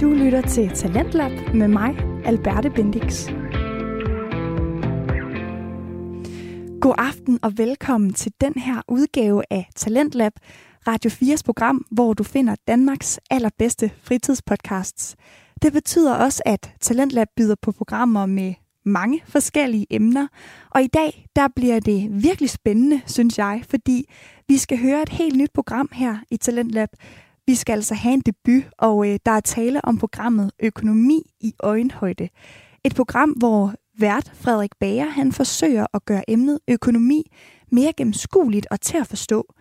Du lytter til Talentlab med mig, Alberte Bendix. God aften og velkommen til den her udgave af Talentlab, Radio 4's program, hvor du finder Danmarks allerbedste fritidspodcasts. Det betyder også, at Talentlab byder på programmer med mange forskellige emner. Og i dag, der bliver det virkelig spændende, synes jeg, fordi vi skal høre et helt nyt program her i Talentlab. Vi skal altså have en debut, og øh, der er tale om programmet Økonomi i øjenhøjde. Et program, hvor vært Frederik Bager, han forsøger at gøre emnet økonomi mere gennemskueligt og til at forstå.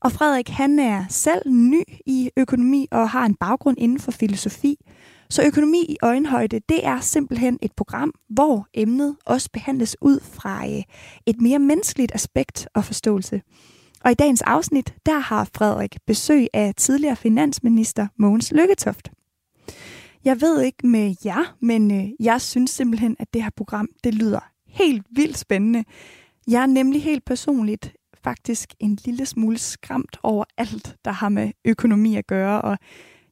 Og Frederik, han er selv ny i økonomi og har en baggrund inden for filosofi. Så økonomi i øjenhøjde, det er simpelthen et program, hvor emnet også behandles ud fra øh, et mere menneskeligt aspekt og forståelse. Og i dagens afsnit, der har Frederik besøg af tidligere finansminister Mogens Lykketoft. Jeg ved ikke med jer, men øh, jeg synes simpelthen, at det her program, det lyder helt vildt spændende. Jeg er nemlig helt personligt faktisk en lille smule skræmt over alt, der har med økonomi at gøre, og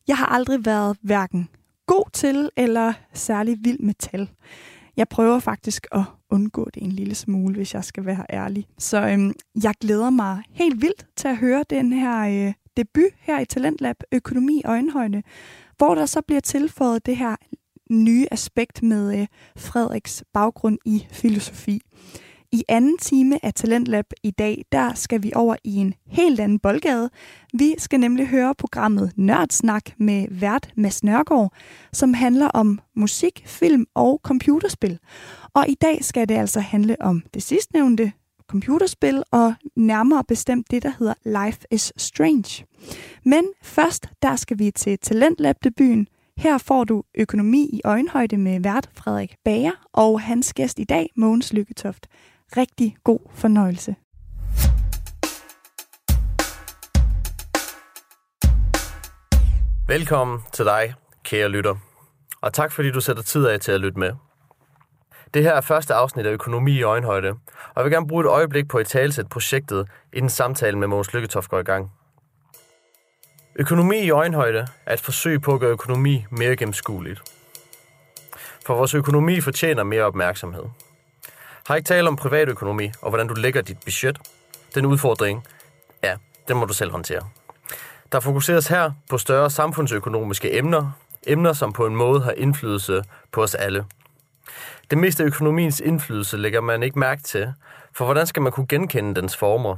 jeg har aldrig været hverken god til eller særlig vild med tal. Jeg prøver faktisk at undgå det en lille smule, hvis jeg skal være ærlig. Så øhm, jeg glæder mig helt vildt til at høre den her øh, debut her i Talentlab Økonomi og Øjenhøjde, hvor der så bliver tilføjet det her nye aspekt med øh, Frederiks baggrund i filosofi. I anden time af Talentlab i dag, der skal vi over i en helt anden boldgade. Vi skal nemlig høre programmet Nørdsnak med vært Mads Nørgaard, som handler om musik, film og computerspil. Og i dag skal det altså handle om det sidstnævnte, computerspil, og nærmere bestemt det, der hedder Life is Strange. Men først, der skal vi til Talentlab-debuten. Her får du økonomi i øjenhøjde med vært Frederik Bager og hans gæst i dag, Mogens Lykketoft. Rigtig god fornøjelse. Velkommen til dig, kære lytter. Og tak fordi du sætter tid af til at lytte med. Det her er første afsnit af Økonomi i øjenhøjde, og jeg vil gerne bruge et øjeblik på at talsætte projektet, inden samtalen med Mogens Lykketoft går i gang. Økonomi i øjenhøjde er et forsøg på at gøre økonomi mere gennemskueligt. For vores økonomi fortjener mere opmærksomhed. Har ikke talt om privatøkonomi og hvordan du lægger dit budget? Den udfordring, ja, den må du selv håndtere. Der fokuseres her på større samfundsøkonomiske emner, emner som på en måde har indflydelse på os alle. Det meste af økonomiens indflydelse lægger man ikke mærke til, for hvordan skal man kunne genkende dens former?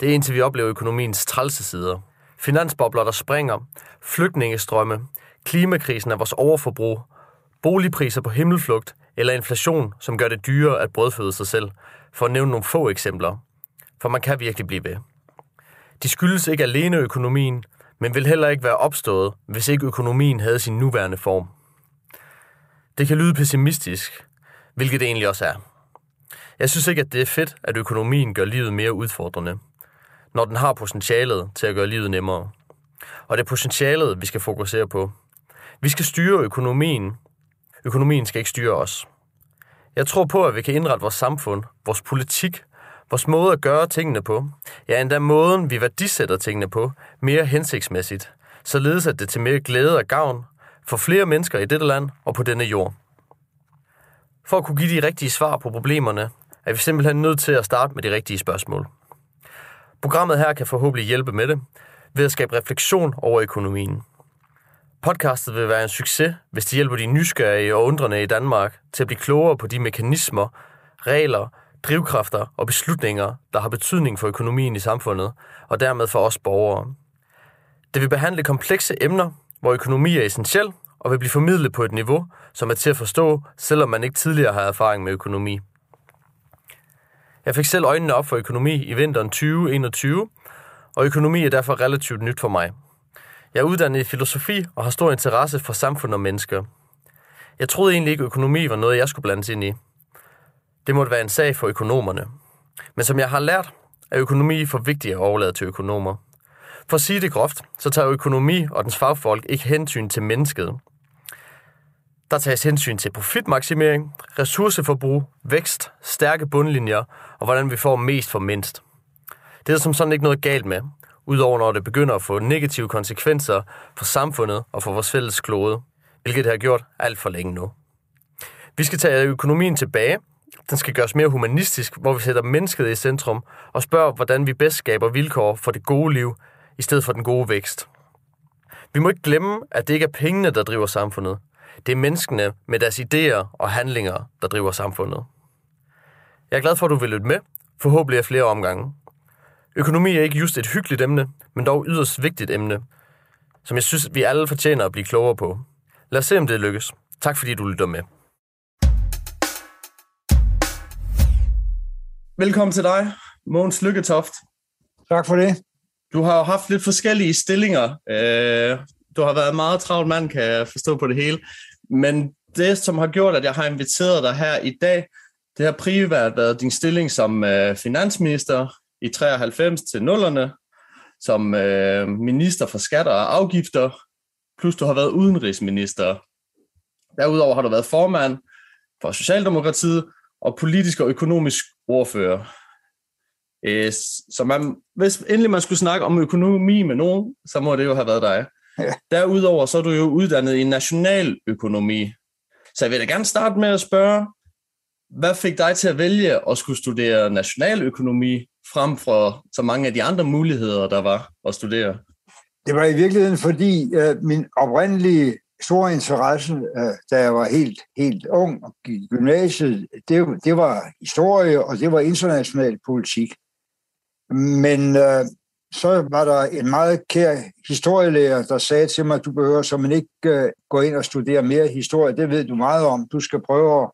Det er indtil vi oplever økonomiens trælse sider. Finansbobler, der springer, flygtningestrømme, klimakrisen af vores overforbrug, boligpriser på himmelflugt eller inflation, som gør det dyrere at brødføde sig selv, for at nævne nogle få eksempler. For man kan virkelig blive ved. De skyldes ikke alene økonomien, men vil heller ikke være opstået, hvis ikke økonomien havde sin nuværende form. Det kan lyde pessimistisk, hvilket det egentlig også er. Jeg synes ikke, at det er fedt, at økonomien gør livet mere udfordrende, når den har potentialet til at gøre livet nemmere. Og det er potentialet, vi skal fokusere på. Vi skal styre økonomien. Økonomien skal ikke styre os. Jeg tror på, at vi kan indrette vores samfund, vores politik, vores måde at gøre tingene på, ja endda måden, vi værdisætter tingene på, mere hensigtsmæssigt, således at det til mere glæde og gavn for flere mennesker i dette land og på denne jord. For at kunne give de rigtige svar på problemerne, er vi simpelthen nødt til at starte med de rigtige spørgsmål. Programmet her kan forhåbentlig hjælpe med det, ved at skabe refleksion over økonomien. Podcastet vil være en succes, hvis det hjælper de nysgerrige og undrende i Danmark til at blive klogere på de mekanismer, regler, drivkræfter og beslutninger, der har betydning for økonomien i samfundet, og dermed for os borgere. Det vil behandle komplekse emner, hvor økonomi er essentiel og vil blive formidlet på et niveau, som er til at forstå, selvom man ikke tidligere har erfaring med økonomi. Jeg fik selv øjnene op for økonomi i vinteren 2021, og økonomi er derfor relativt nyt for mig. Jeg er uddannet i filosofi og har stor interesse for samfund og mennesker. Jeg troede egentlig ikke, at økonomi var noget, jeg skulle blandes ind i. Det måtte være en sag for økonomerne. Men som jeg har lært, er økonomi for vigtigt at overlade til økonomer. For at sige det groft, så tager økonomi og dens fagfolk ikke hensyn til mennesket. Der tages hensyn til profitmaksimering, ressourceforbrug, vækst, stærke bundlinjer og hvordan vi får mest for mindst. Det er som sådan ikke noget galt med udover når det begynder at få negative konsekvenser for samfundet og for vores fælles klode, hvilket det har gjort alt for længe nu. Vi skal tage økonomien tilbage. Den skal gøres mere humanistisk, hvor vi sætter mennesket i centrum og spørger, hvordan vi bedst skaber vilkår for det gode liv, i stedet for den gode vækst. Vi må ikke glemme, at det ikke er pengene, der driver samfundet. Det er menneskene med deres idéer og handlinger, der driver samfundet. Jeg er glad for, at du vil lytte med. Forhåbentlig er flere omgange. Økonomi er ikke just et hyggeligt emne, men dog yderst vigtigt emne, som jeg synes, vi alle fortjener at blive klogere på. Lad os se, om det lykkes. Tak fordi du lytter med. Velkommen til dig, Mogens Lykketoft. Tak for det. Du har jo haft lidt forskellige stillinger. Øh, du har været en meget travlt mand, kan jeg forstå på det hele. Men det, som har gjort, at jeg har inviteret dig her i dag, det har primært været din stilling som øh, finansminister i 93 til nullerne, som øh, minister for skatter og afgifter, plus du har været udenrigsminister. Derudover har du været formand for Socialdemokratiet og politisk og økonomisk ordfører. Øh, så man, hvis endelig man skulle snakke om økonomi med nogen, så må det jo have været dig. Ja. Derudover så er du jo uddannet i nationaløkonomi. Så jeg vil da gerne starte med at spørge, hvad fik dig til at vælge at skulle studere nationaløkonomi frem for så mange af de andre muligheder, der var at studere? Det var i virkeligheden, fordi øh, min oprindelige store interesse, øh, da jeg var helt, helt ung og gik i gymnasiet, det, det var historie, og det var international politik. Men øh, så var der en meget kær historielærer, der sagde til mig, at du behøver så man ikke øh, gå ind og studere mere historie. Det ved du meget om. Du skal prøve at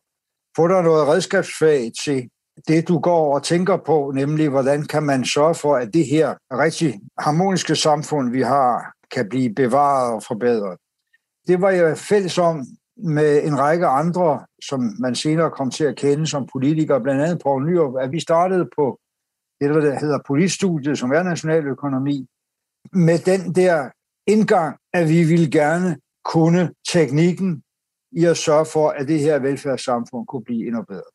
få dig noget redskabsfag til det, du går og tænker på, nemlig hvordan kan man sørge for, at det her rigtig harmoniske samfund, vi har, kan blive bevaret og forbedret. Det var jeg fælles om med en række andre, som man senere kom til at kende som politikere, blandt andet Poul Nyrup, at vi startede på det, der hedder politstudiet, som er nationaløkonomi, med den der indgang, at vi ville gerne kunne teknikken i at sørge for, at det her velfærdssamfund kunne blive endnu bedre.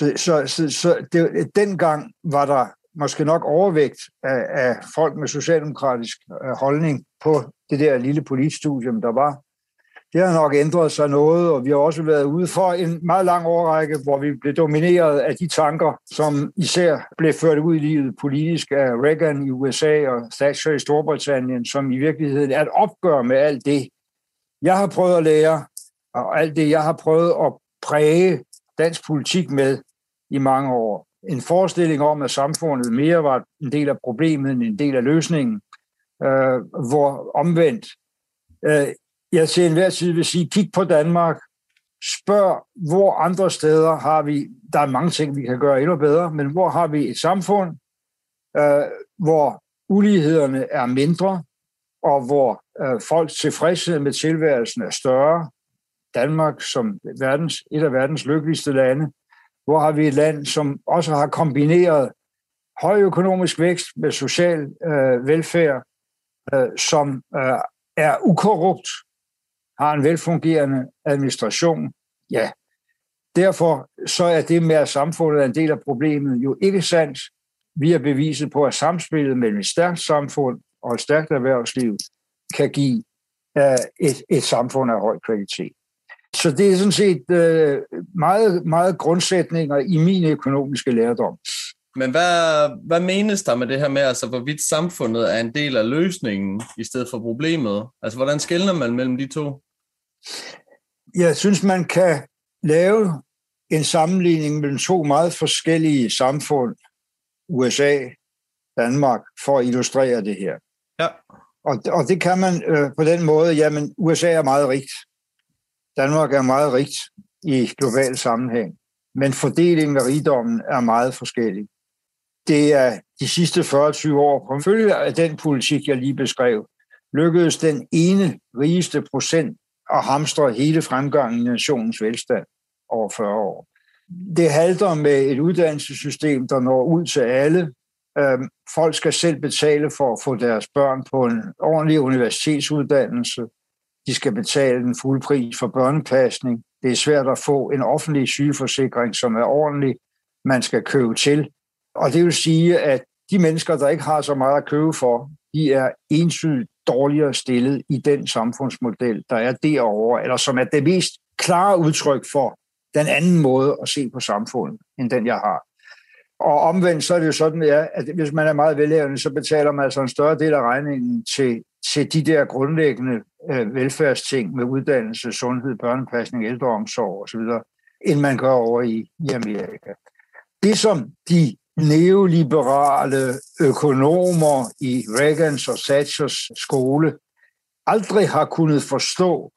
Så, så, så, så det, dengang var der måske nok overvægt af, af folk med socialdemokratisk øh, holdning på det der lille politstudium, der var. Det har nok ændret sig noget, og vi har også været ude for en meget lang årrække, hvor vi blev domineret af de tanker, som især blev ført ud i livet politisk af Reagan i USA og Thatcher i Storbritannien, som i virkeligheden er et opgør med alt det, jeg har prøvet at lære, og alt det, jeg har prøvet at præge dansk politik med i mange år. En forestilling om, at samfundet mere var en del af problemet end en del af løsningen, øh, hvor omvendt, øh, jeg til enhver tid vil sige, kig på Danmark, spørg, hvor andre steder har vi, der er mange ting, vi kan gøre endnu bedre, men hvor har vi et samfund, øh, hvor ulighederne er mindre, og hvor øh, folks tilfredshed med tilværelsen er større. Danmark som verdens, et af verdens lykkeligste lande, hvor har vi et land, som også har kombineret høj økonomisk vækst med social øh, velfærd, øh, som øh, er ukorrupt, har en velfungerende administration. Ja, derfor så er det med, at samfundet er en del af problemet, jo ikke sandt. Vi har beviset på, at samspillet mellem et stærkt samfund og et stærkt erhvervsliv kan give øh, et, et samfund af høj kvalitet. Så det er sådan set uh, meget, meget grundsætninger i min økonomiske lærdom. Men hvad, hvad menes der med det her med, altså hvorvidt samfundet er en del af løsningen i stedet for problemet? Altså hvordan skældner man mellem de to? Jeg synes, man kan lave en sammenligning mellem to meget forskellige samfund, USA, Danmark, for at illustrere det her. Ja. Og, og det kan man øh, på den måde, jamen USA er meget rigt. Danmark er meget rigt i global sammenhæng. Men fordelingen af rigdommen er meget forskellig. Det er de sidste 40-20 år, på følge af den politik, jeg lige beskrev, lykkedes den ene rigeste procent at hamstre hele fremgangen i nationens velstand over 40 år. Det halter med et uddannelsessystem, der når ud til alle, øhm, folk skal selv betale for at få deres børn på en ordentlig universitetsuddannelse. De skal betale den fulde pris for børnepasning. Det er svært at få en offentlig sygeforsikring, som er ordentlig, man skal købe til. Og det vil sige, at de mennesker, der ikke har så meget at købe for, de er ensydigt dårligere stillet i den samfundsmodel, der er derovre, eller som er det mest klare udtryk for den anden måde at se på samfundet, end den jeg har. Og omvendt så er det jo sådan, at hvis man er meget velhavende, så betaler man altså en større del af regningen til, til de der grundlæggende øh, velfærdsting med uddannelse, sundhed, børnepasning, ældreomsorg osv., end man gør over i, i Amerika. Det, som de neoliberale økonomer i Reagans og Thatchers skole aldrig har kunnet forstå,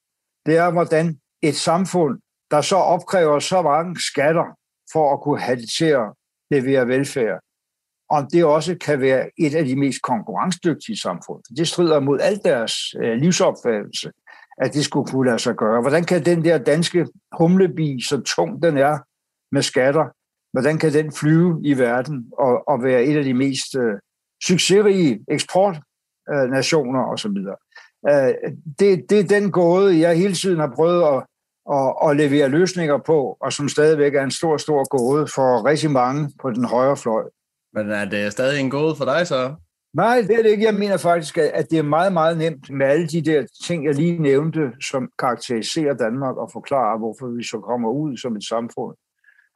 det er, hvordan et samfund, der så opkræver så mange skatter for at kunne have det til at levere velfærd, om det også kan være et af de mest konkurrencedygtige samfund. Det strider mod al deres øh, livsopfattelse, at det skulle kunne lade sig gøre. Hvordan kan den der danske humlebi, så tung den er med skatter, hvordan kan den flyve i verden og, og være et af de mest øh, succesrige eksportnationer øh, osv.? Øh, det, det er den gåde, jeg hele tiden har prøvet at, at, at levere løsninger på, og som stadigvæk er en stor, stor gåde for rigtig mange på den højre fløj. Men er det stadig en gåde for dig så? Nej, det er det ikke. Jeg mener faktisk, at det er meget, meget nemt med alle de der ting, jeg lige nævnte, som karakteriserer Danmark og forklarer, hvorfor vi så kommer ud som et samfund.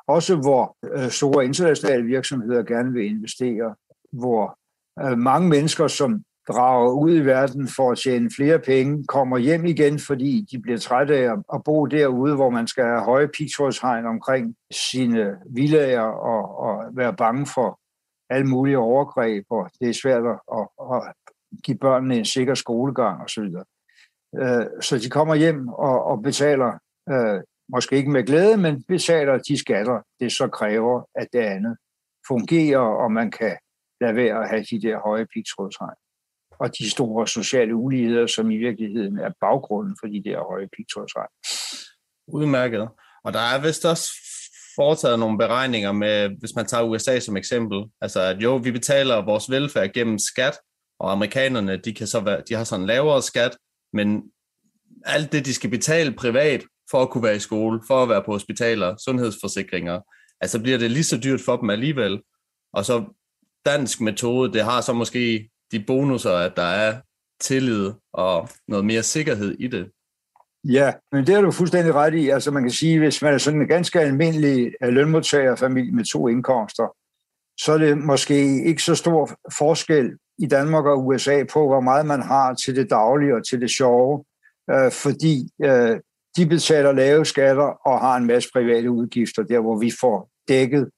Også hvor øh, store internationale virksomheder gerne vil investere, hvor øh, mange mennesker, som drager ud i verden for at tjene flere penge, kommer hjem igen, fordi de bliver trætte af at bo derude, hvor man skal have høje pigtrådshegn omkring sine villager og, og være bange for alle mulige overgreb, og det er svært at, at give børnene en sikker skolegang osv. Øh, så de kommer hjem og, og betaler, øh, måske ikke med glæde, men betaler de skatter, det så kræver, at det andet fungerer, og man kan lade være at have de der høje pigtrådshegn og de store sociale uligheder, som i virkeligheden er baggrunden for de der høje pigtrådshegn. Udmærket. Og der er vist også foretaget nogle beregninger med, hvis man tager USA som eksempel, altså at jo, vi betaler vores velfærd gennem skat, og amerikanerne, de, kan så være, de har sådan en lavere skat, men alt det, de skal betale privat for at kunne være i skole, for at være på hospitaler, sundhedsforsikringer, altså bliver det lige så dyrt for dem alligevel. Og så dansk metode, det har så måske de bonusser, at der er tillid og noget mere sikkerhed i det. Ja, men det er du fuldstændig ret i. Altså man kan sige, hvis man er sådan en ganske almindelig øh, lønmodtagerfamilie med to indkomster, så er det måske ikke så stor forskel i Danmark og USA på, hvor meget man har til det daglige og til det sjove, øh, fordi øh, de betaler lave skatter og har en masse private udgifter, der hvor vi får dækket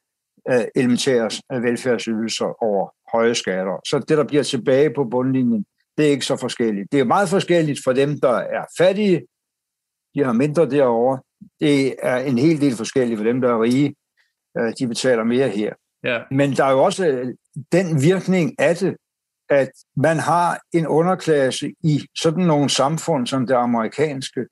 øh, elementære øh, velfærdsydelser over høje skatter. Så det, der bliver tilbage på bundlinjen, det er ikke så forskelligt. Det er meget forskelligt for dem, der er fattige, de har mindre derovre. Det er en hel del forskelligt for dem, der er rige. Øh, de betaler mere her. Ja. Men der er jo også øh, den virkning af det, at man har en underklasse i sådan nogle samfund som det amerikanske,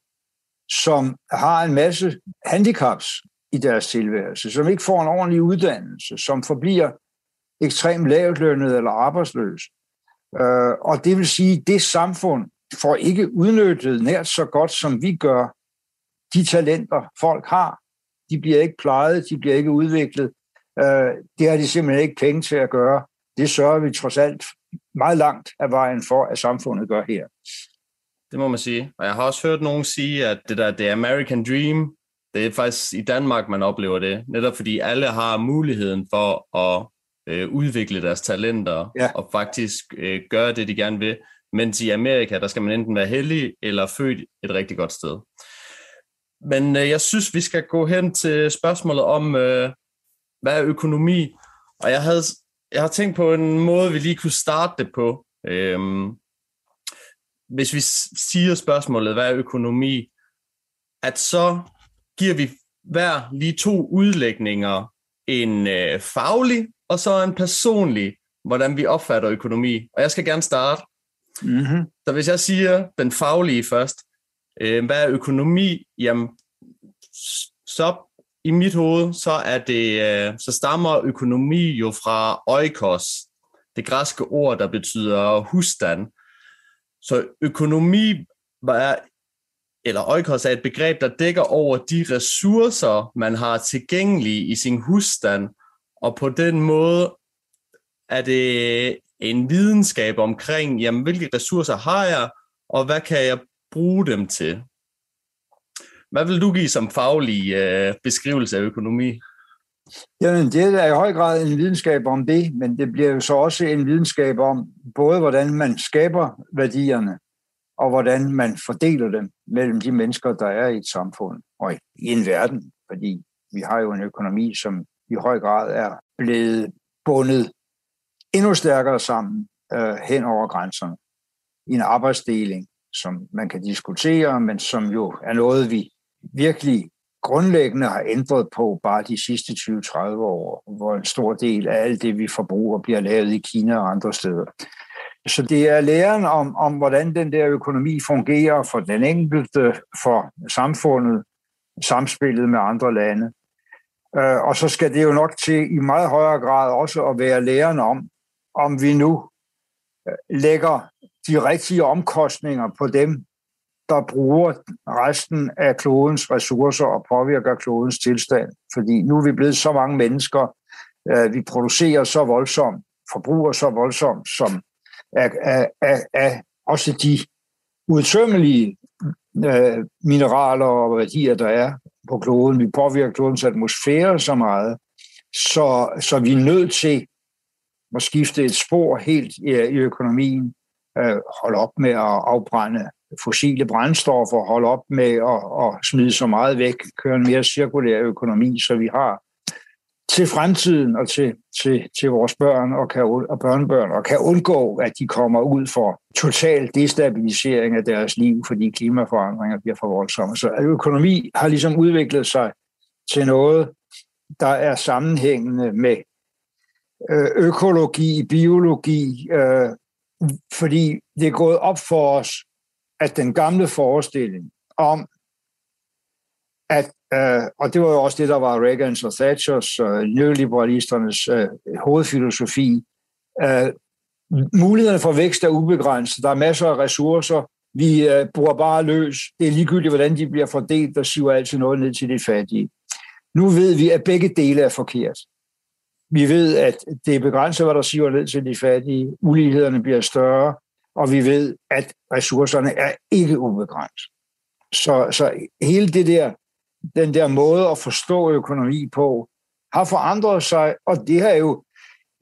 som har en masse handicaps i deres tilværelse, som ikke får en ordentlig uddannelse, som forbliver ekstremt lavtlønnet eller arbejdsløs. Øh, og det vil sige, at det samfund får ikke udnyttet nært så godt, som vi gør, de talenter, folk har. De bliver ikke plejet, de bliver ikke udviklet. Øh, det har de simpelthen ikke penge til at gøre. Det sørger vi trods alt meget langt af vejen for, at samfundet gør her. Det må man sige. Og jeg har også hørt nogen sige, at det der det American Dream, det er faktisk i Danmark, man oplever det. Netop fordi alle har muligheden for at øh, udvikle deres talenter ja. og faktisk øh, gøre det, de gerne vil. Mens i Amerika, der skal man enten være heldig eller født et rigtig godt sted. Men øh, jeg synes, vi skal gå hen til spørgsmålet om, øh, hvad er økonomi? Og jeg havde jeg har tænkt på en måde, vi lige kunne starte det på. Øhm, hvis vi siger spørgsmålet, hvad er økonomi? At så giver vi hver lige to udlægninger. En øh, faglig og så en personlig, hvordan vi opfatter økonomi. Og jeg skal gerne starte. Mm-hmm. Så hvis jeg siger den faglige først, øh, hvad er økonomi? Jamen, så i mit hoved, så er det, øh, så stammer økonomi jo fra oikos, det græske ord, der betyder husstand. Så økonomi er, eller oikos er et begreb, der dækker over de ressourcer, man har tilgængelige i sin husstand, og på den måde Er det en videnskab omkring, jamen, hvilke ressourcer har jeg, og hvad kan jeg bruge dem til? Hvad vil du give som faglig øh, beskrivelse af økonomi? Jamen, det er i høj grad en videnskab om det, men det bliver jo så også en videnskab om både, hvordan man skaber værdierne, og hvordan man fordeler dem mellem de mennesker, der er i et samfund og i en verden. Fordi vi har jo en økonomi, som i høj grad er blevet bundet endnu stærkere sammen øh, hen over grænserne. I en arbejdsdeling, som man kan diskutere, men som jo er noget, vi virkelig grundlæggende har ændret på bare de sidste 20-30 år, hvor en stor del af alt det, vi forbruger, bliver lavet i Kina og andre steder. Så det er læren om, om, hvordan den der økonomi fungerer for den enkelte, for samfundet, samspillet med andre lande. Øh, og så skal det jo nok til i meget højere grad også at være læren om, om vi nu øh, lægger de rigtige omkostninger på dem, der bruger resten af klodens ressourcer og påvirker klodens tilstand. Fordi nu er vi blevet så mange mennesker, øh, vi producerer så voldsomt, forbruger så voldsomt, som af, af, af, af også de udtømmelige øh, mineraler og værdier, der er på kloden. Vi påvirker klodens atmosfære så meget, så, så vi er nødt til at skifte et spor helt i, i økonomien, øh, holde op med at afbrænde fossile brændstoffer, holde op med at, at smide så meget væk, køre en mere cirkulær økonomi, så vi har til fremtiden og til, til, til vores børn og, kan, og børnebørn, og kan undgå, at de kommer ud for total destabilisering af deres liv, fordi klimaforandringer bliver for voldsomme. Så økonomi har ligesom udviklet sig til noget, der er sammenhængende med øh, økologi, biologi, øh, fordi det er gået op for os, at den gamle forestilling om, at, øh, og det var jo også det, der var Reagans og Thatchers, øh, neoliberalisternes øh, hovedfilosofi, øh, mulighederne for vækst er ubegrænset. Der er masser af ressourcer. Vi øh, bruger bare løs. Det er ligegyldigt, hvordan de bliver fordelt, der siver altid noget ned til de fattige. Nu ved vi, at begge dele er forkert. Vi ved, at det er begrænset, hvad der siver ned til de fattige. Ulighederne bliver større, og vi ved, at ressourcerne er ikke ubegrænset. Så, så hele det der den der måde at forstå økonomi på, har forandret sig, og det har jo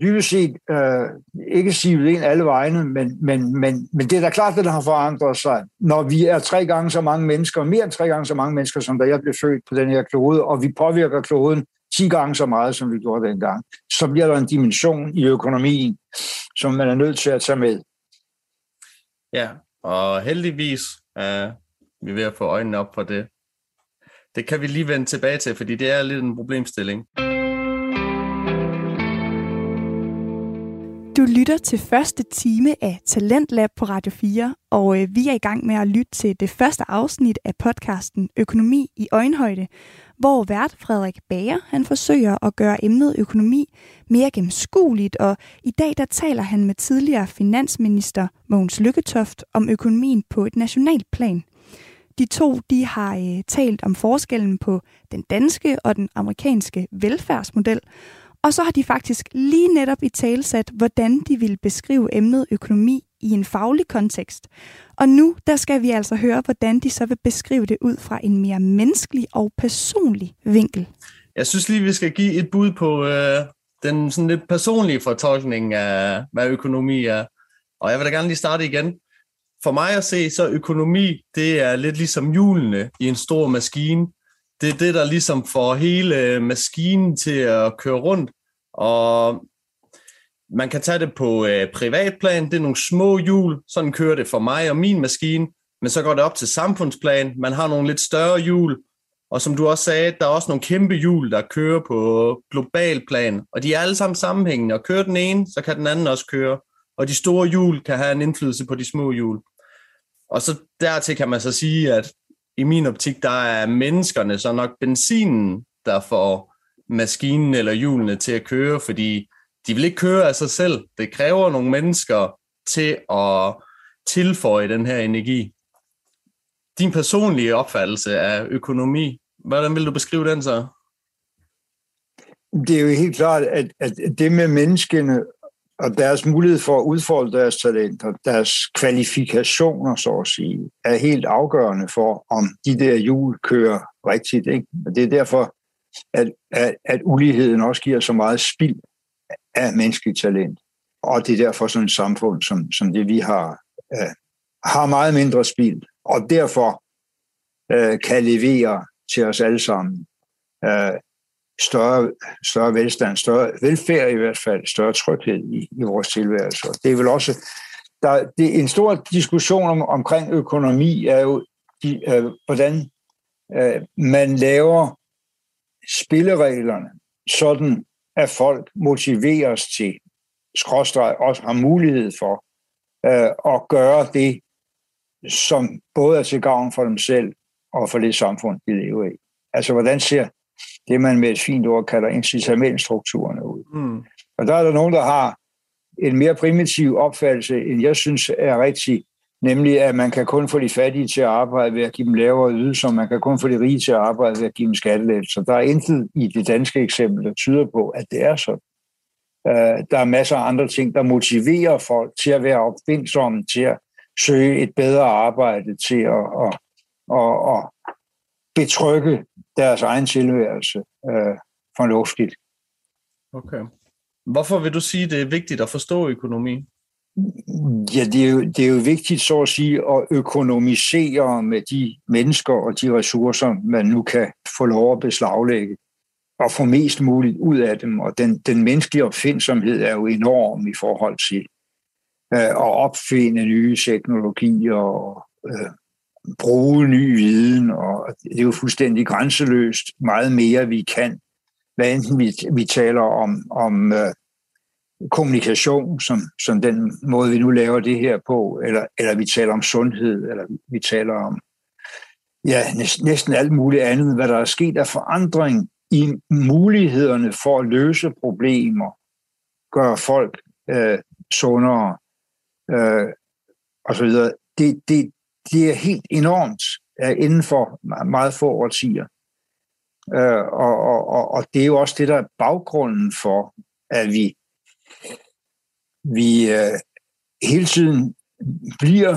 dybest set øh, ikke sivet ind alle vegne, men, men, men, men det er da klart, at det har forandret sig, når vi er tre gange så mange mennesker, mere end tre gange så mange mennesker, som da jeg blev født på den her klode, og vi påvirker kloden 10 gange så meget, som vi gjorde dengang, så bliver der en dimension i økonomien, som man er nødt til at tage med. Ja, og heldigvis er vi ved at få øjnene op for det. Det kan vi lige vende tilbage til, fordi det er lidt en problemstilling. Du lytter til første time af Talentlab på Radio 4, og øh, vi er i gang med at lytte til det første afsnit af podcasten Økonomi i øjenhøjde, hvor vært Frederik Bager han forsøger at gøre emnet økonomi mere gennemskueligt, og i dag der taler han med tidligere finansminister Mogens Lykketoft om økonomien på et nationalt plan. De to de har øh, talt om forskellen på den danske og den amerikanske velfærdsmodel, og så har de faktisk lige netop i talsat, hvordan de vil beskrive emnet økonomi i en faglig kontekst. Og nu der skal vi altså høre, hvordan de så vil beskrive det ud fra en mere menneskelig og personlig vinkel. Jeg synes lige, vi skal give et bud på øh, den sådan lidt personlige fortolkning af, hvad økonomi er. Og jeg vil da gerne lige starte igen for mig at se, så økonomi, det er lidt ligesom hjulene i en stor maskine. Det er det, der ligesom får hele øh, maskinen til at køre rundt, og man kan tage det på øh, privatplan, det er nogle små hjul, sådan kører det for mig og min maskine, men så går det op til samfundsplan, man har nogle lidt større hjul, og som du også sagde, der er også nogle kæmpe hjul, der kører på global plan, og de er alle sammen sammenhængende, og kører den ene, så kan den anden også køre, og de store hjul kan have en indflydelse på de små hjul. Og så dertil kan man så sige, at i min optik, der er menneskerne så nok benzinen, der får maskinen eller hjulene til at køre, fordi de vil ikke køre af sig selv. Det kræver nogle mennesker til at tilføje den her energi. Din personlige opfattelse af økonomi, hvordan vil du beskrive den så? Det er jo helt klart, at, at det med menneskene og deres mulighed for at udfolde deres talenter, deres kvalifikationer, så at sige, er helt afgørende for, om de der hjul kører rigtigt. Ikke? Og det er derfor, at, at, at uligheden også giver så meget spild af menneskeligt talent. Og det er derfor sådan et samfund, som, som det vi har, øh, har meget mindre spild, og derfor øh, kan levere til os alle sammen øh, større, større velstand, større velfærd i hvert fald, større tryghed i, i vores tilværelse. Det er vel også, der, det, en stor diskussion om, omkring økonomi er jo, de, øh, hvordan øh, man laver spillereglerne, sådan at folk motiveres til, skråstreg også har mulighed for øh, at gøre det, som både er til gavn for dem selv og for det samfund, de lever i. Altså, hvordan ser det, man med et fint ord kalder incitamentstrukturerne ud? Mm. Og der er der nogen, der har en mere primitiv opfattelse, end jeg synes er rigtig, nemlig at man kan kun få de fattige til at arbejde ved at give dem lavere ydelser, man kan kun få de rige til at arbejde ved at give dem skattelettelser. Der er intet i det danske eksempel, der tyder på, at det er sådan. Uh, der er masser af andre ting, der motiverer folk til at være opfindsomme, til at søge et bedre arbejde, til at, at, at, at betrygge deres egen tilværelse uh, fornuftigt. Okay. Hvorfor vil du sige, det er vigtigt at forstå økonomi? Ja, det er, jo, det er jo vigtigt, så at sige, at økonomisere med de mennesker og de ressourcer, man nu kan få lov at beslaglægge og få mest muligt ud af dem. Og den, den menneskelige opfindsomhed er jo enorm i forhold til øh, at opfinde nye teknologier og øh, bruge ny viden. Og det er jo fuldstændig grænseløst. Meget mere vi kan, hvad enten vi, vi taler om, om øh, kommunikation, som, som den måde, vi nu laver det her på, eller, eller vi taler om sundhed, eller vi taler om ja, næsten, alt muligt andet, hvad der er sket af forandring i mulighederne for at løse problemer, gøre folk øh, sundere øh, og så videre. Det, det, det er helt enormt inden for meget få årtier. Øh, og, og, og, og det er jo også det, der er baggrunden for, at vi vi øh, hele tiden bliver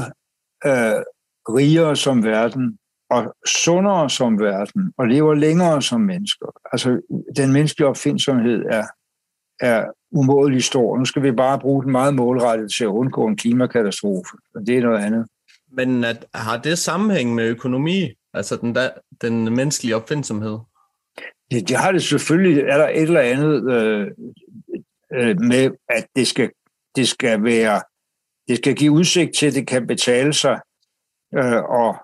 øh, rigere som verden, og sundere som verden, og lever længere som mennesker. Altså, den menneskelige opfindsomhed er, er umådelig stor. Nu skal vi bare bruge den meget målrettet til at undgå en klimakatastrofe, og det er noget andet. Men at, har det sammenhæng med økonomi, altså den, der, den menneskelige opfindsomhed? Det, det har det selvfølgelig. Er der et eller andet øh, øh, med, at det skal det skal være, det skal give udsigt til, at det kan betale sig øh, og,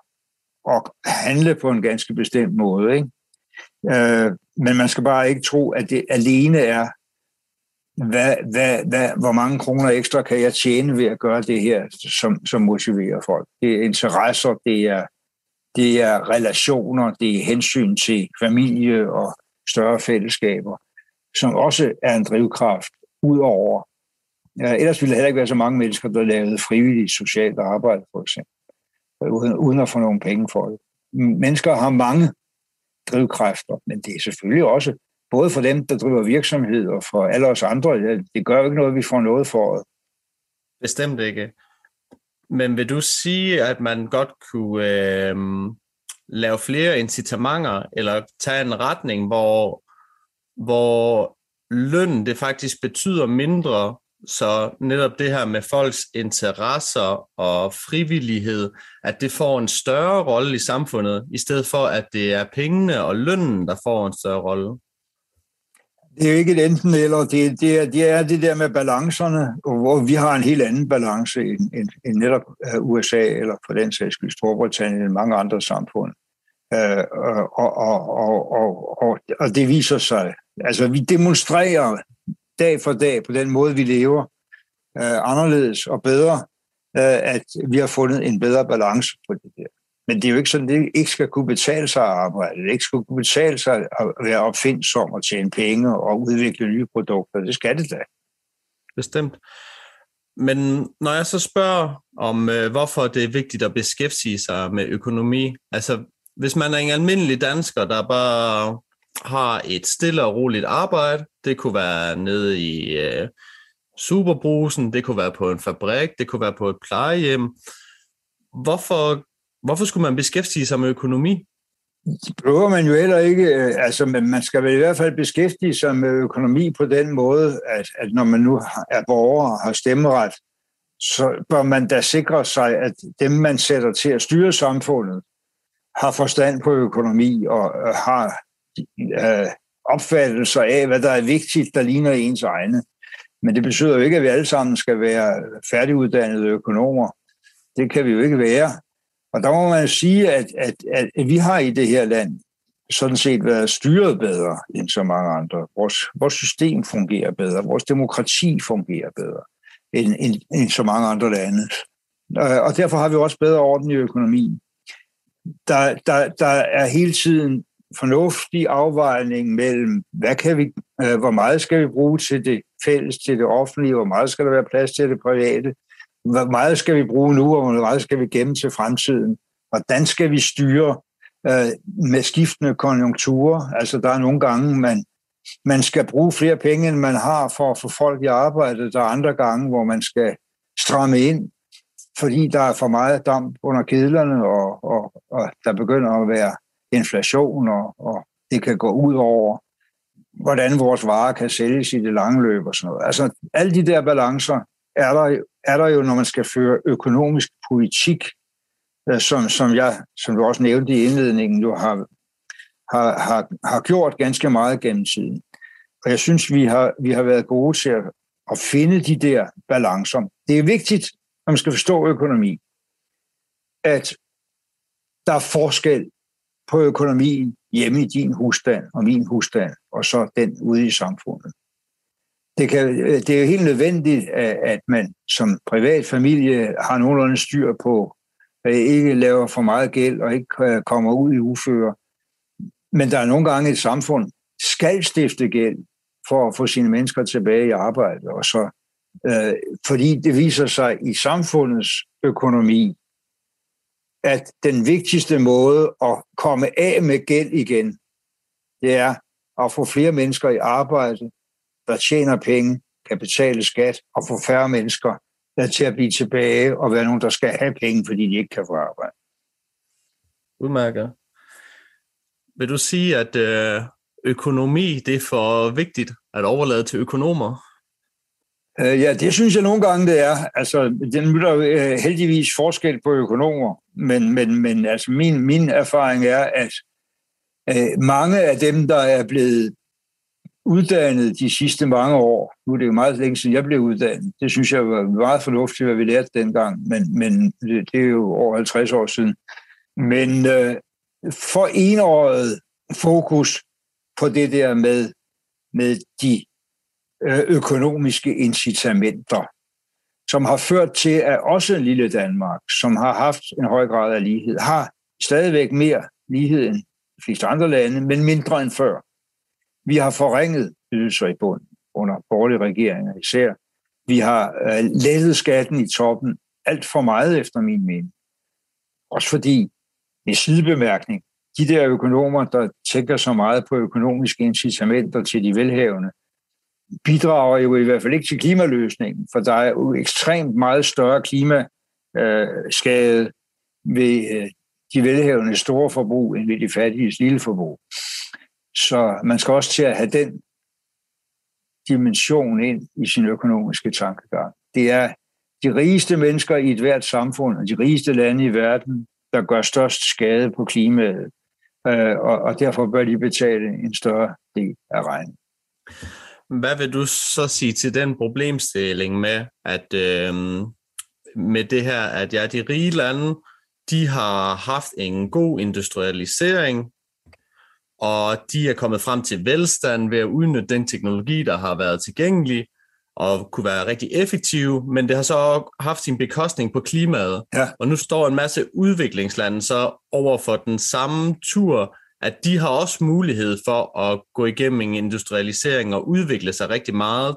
og handle på en ganske bestemt måde. Ikke? Øh, men man skal bare ikke tro, at det alene er, hvad, hvad, hvad, hvor mange kroner ekstra kan jeg tjene ved at gøre det her, som, som motiverer folk. Det er interesser, det er, det er relationer, det er hensyn til familie og større fællesskaber, som også er en drivkraft, ud over Ja, ellers ville der heller ikke være så mange mennesker, der lavede frivilligt socialt arbejde, for eksempel, uden, uden at få nogle penge for det. Mennesker har mange drivkræfter, men det er selvfølgelig også både for dem, der driver virksomhed, og for alle os andre. Det gør jo ikke noget, at vi får noget for det. Bestemt ikke. Men vil du sige, at man godt kunne øh, lave flere incitamenter, eller tage en retning, hvor, hvor løn det faktisk betyder mindre så netop det her med folks interesser og frivillighed, at det får en større rolle i samfundet, i stedet for at det er pengene og lønnen, der får en større rolle? Det er jo ikke et enten eller, det, det, er, det er det der med balancerne, hvor vi har en helt anden balance end, end, end netop øh, USA, eller for den sags skyld Storbritannien, end mange andre samfund. Øh, og, og, og, og, og, og det viser sig, altså vi demonstrerer dag for dag på den måde, vi lever øh, anderledes og bedre, øh, at vi har fundet en bedre balance på det der. Men det er jo ikke sådan, at det ikke skal kunne betale sig at arbejde. Det ikke skal kunne betale sig at være opfindsom og tjene penge og udvikle nye produkter. Det skal det da. Bestemt. Men når jeg så spørger om, øh, hvorfor det er vigtigt at beskæftige sig med økonomi, altså hvis man er en almindelig dansker, der bare har et stille og roligt arbejde. Det kunne være nede i, øh, superbrusen, det kunne være på en fabrik, det kunne være på et plejehjem. Hvorfor, hvorfor skulle man beskæftige sig med økonomi? Det behøver man jo heller ikke, øh, altså, men man skal vel i hvert fald beskæftige sig med økonomi på den måde, at, at når man nu er borger og har stemmeret, så bør man da sikre sig, at dem, man sætter til at styre samfundet, har forstand på økonomi og øh, har øh, opfattelser af, hvad der er vigtigt, der ligner ens egne. Men det betyder jo ikke, at vi alle sammen skal være færdiguddannede økonomer. Det kan vi jo ikke være. Og der må man sige, at, at, at, at vi har i det her land sådan set været styret bedre end så mange andre. Vores, vores system fungerer bedre, vores demokrati fungerer bedre end, end, end så mange andre lande. Øh, og derfor har vi også bedre orden i økonomien. Der, der, der er hele tiden fornuftig afvejning mellem, hvad kan vi, øh, hvor meget skal vi bruge til det fælles, til det offentlige, hvor meget skal der være plads til det private, hvor meget skal vi bruge nu, og hvor meget skal vi gemme til fremtiden? Hvordan skal vi styre øh, med skiftende konjunkturer? Altså, der er nogle gange, man, man skal bruge flere penge, end man har for at få folk i arbejde. Der er andre gange, hvor man skal stramme ind, fordi der er for meget damp under kedlerne, og, og, og der begynder at være inflation, og, og det kan gå ud over, hvordan vores varer kan sælges i det lange løb og sådan noget. Altså, alle de der balancer er der, er der jo, når man skal føre økonomisk politik, øh, som, som jeg, som du også nævnte i indledningen, jo har, har, har, har gjort ganske meget gennem tiden. Og jeg synes, vi har, vi har været gode til at, at finde de der balancer. Det er vigtigt, når man skal forstå økonomi, at der er forskel på økonomien hjemme i din husstand og min husstand, og så den ude i samfundet. Det, kan, øh, det er jo helt nødvendigt, at man som privat familie har nogenlunde styr på, at ikke laver for meget gæld og ikke øh, kommer ud i uføre. Men der er nogle gange et samfund, skal stifte gæld for at få sine mennesker tilbage i arbejde. Og så, øh, fordi det viser sig i samfundets økonomi, at den vigtigste måde at komme af med gæld igen, det er at få flere mennesker i arbejde, der tjener penge, kan betale skat og få færre mennesker der til at blive tilbage og være nogen, der skal have penge, fordi de ikke kan få arbejde. Udmærket. Vil du sige, at øh, økonomi det er for vigtigt at overlade til økonomer? Øh, ja, det synes jeg nogle gange, det er. Altså, den er jo øh, heldigvis forskel på økonomer, men, men, men altså, min, min erfaring er, at øh, mange af dem, der er blevet uddannet de sidste mange år, nu er det jo meget længe siden jeg blev uddannet, det synes jeg var meget fornuftigt, hvad vi lærte dengang, men, men det, det er jo over 50 år siden. Men øh, for enåret fokus på det der med, med de øh, økonomiske incitamenter, som har ført til, at også lille Danmark, som har haft en høj grad af lighed, har stadigvæk mere lighed end de fleste andre lande, men mindre end før. Vi har forringet ydelser i bunden under borgerlige regeringer især. Vi har øh, lettet skatten i toppen alt for meget efter min mening. Også fordi, med sidebemærkning, de der økonomer, der tænker så meget på økonomiske incitamenter til de velhavende, bidrager jo i hvert fald ikke til klimaløsningen, for der er jo ekstremt meget større klimaskade øh, ved øh, de velhavende store forbrug, end ved de fattige lille forbrug. Så man skal også til at have den dimension ind i sin økonomiske tankegang. Det er de rigeste mennesker i et hvert samfund, og de rigeste lande i verden, der gør størst skade på klimaet, øh, og, og derfor bør de betale en større del af regningen. Hvad vil du så sige til den problemstilling med, at øh, med det her, at ja, de rige lande, de har haft en god industrialisering, og de er kommet frem til velstand ved at udnytte den teknologi, der har været tilgængelig, og kunne være rigtig effektive, men det har så haft sin bekostning på klimaet. Ja. Og nu står en masse udviklingslande så over for den samme tur at de har også mulighed for at gå igennem en industrialisering og udvikle sig rigtig meget.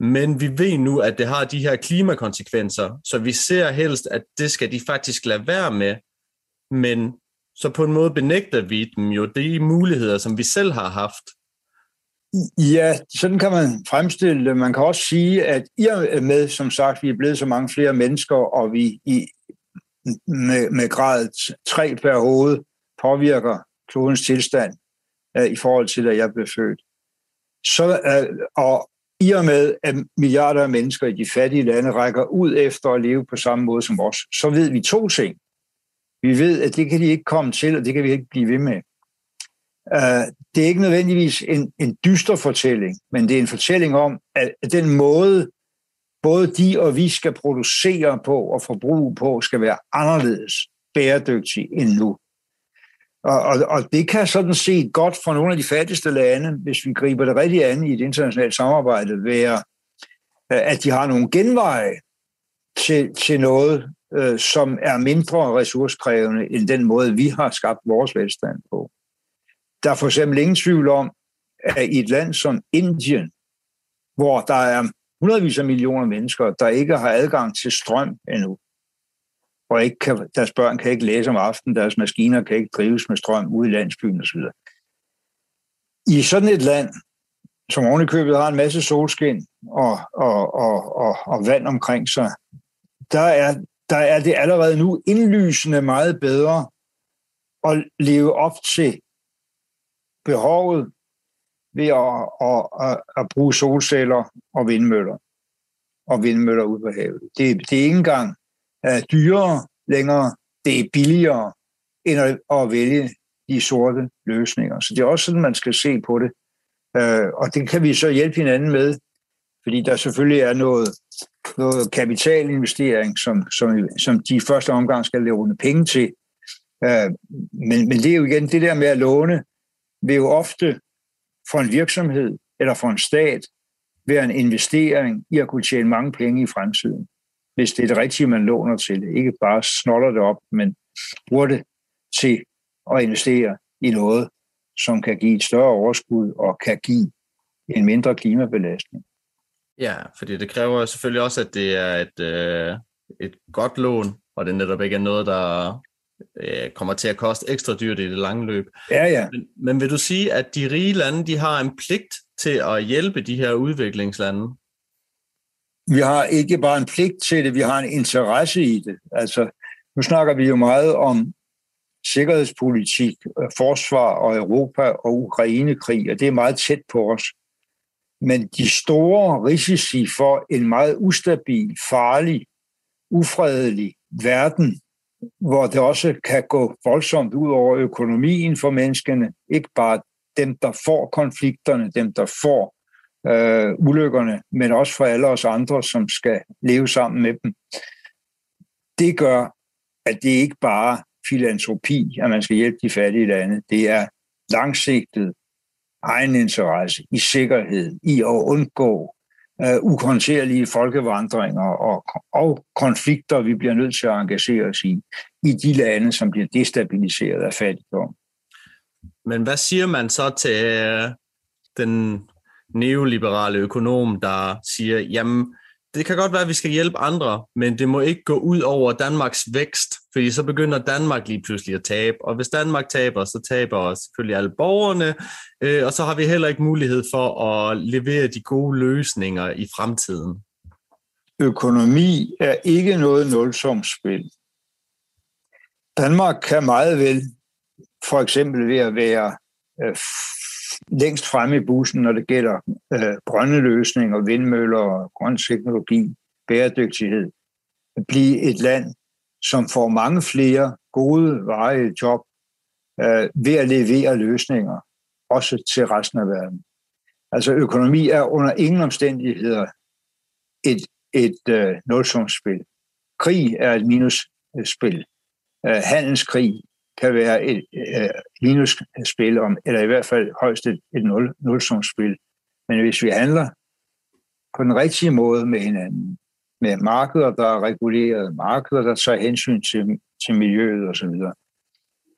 Men vi ved nu, at det har de her klimakonsekvenser, så vi ser helst, at det skal de faktisk lade være med. Men så på en måde benægter vi dem jo de muligheder, som vi selv har haft. Ja, sådan kan man fremstille det. Man kan også sige, at i og med, som sagt, vi er blevet så mange flere mennesker, og vi i, med, med grad 3 per hoved påvirker klodens tilstand uh, i forhold til, at jeg blev født. Så, uh, og i og med, at milliarder af mennesker i de fattige lande rækker ud efter at leve på samme måde som os, så ved vi to ting. Vi ved, at det kan de ikke komme til, og det kan vi ikke blive ved med. Øh, det er ikke nødvendigvis en, en dyster fortælling, men det er en fortælling om, at den måde, både de og vi skal producere på og forbruge på, skal være anderledes bæredygtig end nu. Og, og, og det kan sådan set godt for nogle af de fattigste lande, hvis vi griber det rigtigt an i et internationalt samarbejde, være, øh, at de har nogle genveje til, til noget, øh, som er mindre ressourcekrævende end den måde, vi har skabt vores velstand på. Der er for eksempel ingen tvivl om, at i et land som Indien, hvor der er hundredvis af millioner mennesker, der ikke har adgang til strøm endnu, og ikke kan, deres børn kan ikke læse om aftenen, deres maskiner kan ikke drives med strøm ude i landsbyen osv. I sådan et land, som ovenikøbet har en masse solskin og, og, og, og, og vand omkring sig, der er, der er det allerede nu indlysende meget bedre at leve op til behovet ved at, at, at, at bruge solceller og vindmøller og vindmøller ud på havet. Det, det er ikke engang er dyrere længere, det er billigere, end at, at vælge de sorte løsninger. Så det er også sådan, man skal se på det. Øh, og det kan vi så hjælpe hinanden med, fordi der selvfølgelig er noget, noget kapitalinvestering, som, som, som de i første omgang skal låne penge til. Øh, men, men det er jo igen det der med at låne, vil jo ofte for en virksomhed eller for en stat være en investering i at kunne tjene mange penge i fremtiden hvis det er det rigtige, man låner til. Ikke bare snoller det op, men bruger det til at investere i noget, som kan give et større overskud og kan give en mindre klimabelastning. Ja, fordi det kræver selvfølgelig også, at det er et, øh, et godt lån, og det netop ikke er noget, der øh, kommer til at koste ekstra dyrt i det lange løb. Ja, ja. Men, men vil du sige, at de rige lande, de har en pligt til at hjælpe de her udviklingslande? vi har ikke bare en pligt til det, vi har en interesse i det. Altså, nu snakker vi jo meget om sikkerhedspolitik, forsvar og Europa og Ukrainekrig, og det er meget tæt på os. Men de store risici for en meget ustabil, farlig, ufredelig verden, hvor det også kan gå voldsomt ud over økonomien for menneskene, ikke bare dem, der får konflikterne, dem, der får øh, ulykkerne, men også for alle os andre, som skal leve sammen med dem. Det gør, at det ikke bare filantropi, at man skal hjælpe de fattige lande. Det er langsigtet egeninteresse i sikkerhed, i at undgå øh, uh, ukontrollerlige folkevandringer og, og konflikter, vi bliver nødt til at engagere os i, i de lande, som bliver destabiliseret af fattigdom. Men hvad siger man så til øh, den neoliberale økonom, der siger, jamen, det kan godt være, at vi skal hjælpe andre, men det må ikke gå ud over Danmarks vækst, fordi så begynder Danmark lige pludselig at tabe. Og hvis Danmark taber, så taber selvfølgelig alle borgerne, øh, og så har vi heller ikke mulighed for at levere de gode løsninger i fremtiden. Økonomi er ikke noget nulsumsspil. Danmark kan meget vel, for eksempel ved at være øh, længst fremme i bussen, når det gælder øh, grønne løsninger, vindmøller, grøn teknologi, bæredygtighed. At blive et land, som får mange flere gode, varige job øh, ved at levere løsninger, også til resten af verden. Altså økonomi er under ingen omstændigheder et, et øh, nulsumsspil. Krig er et minusspil. Øh, handelskrig kan være et øh, minusspil, om, eller i hvert fald højst et, et nul, nulsumsspil. Men hvis vi handler på den rigtige måde med hinanden, med markeder, der er reguleret, markeder, der tager hensyn til, til miljøet osv.,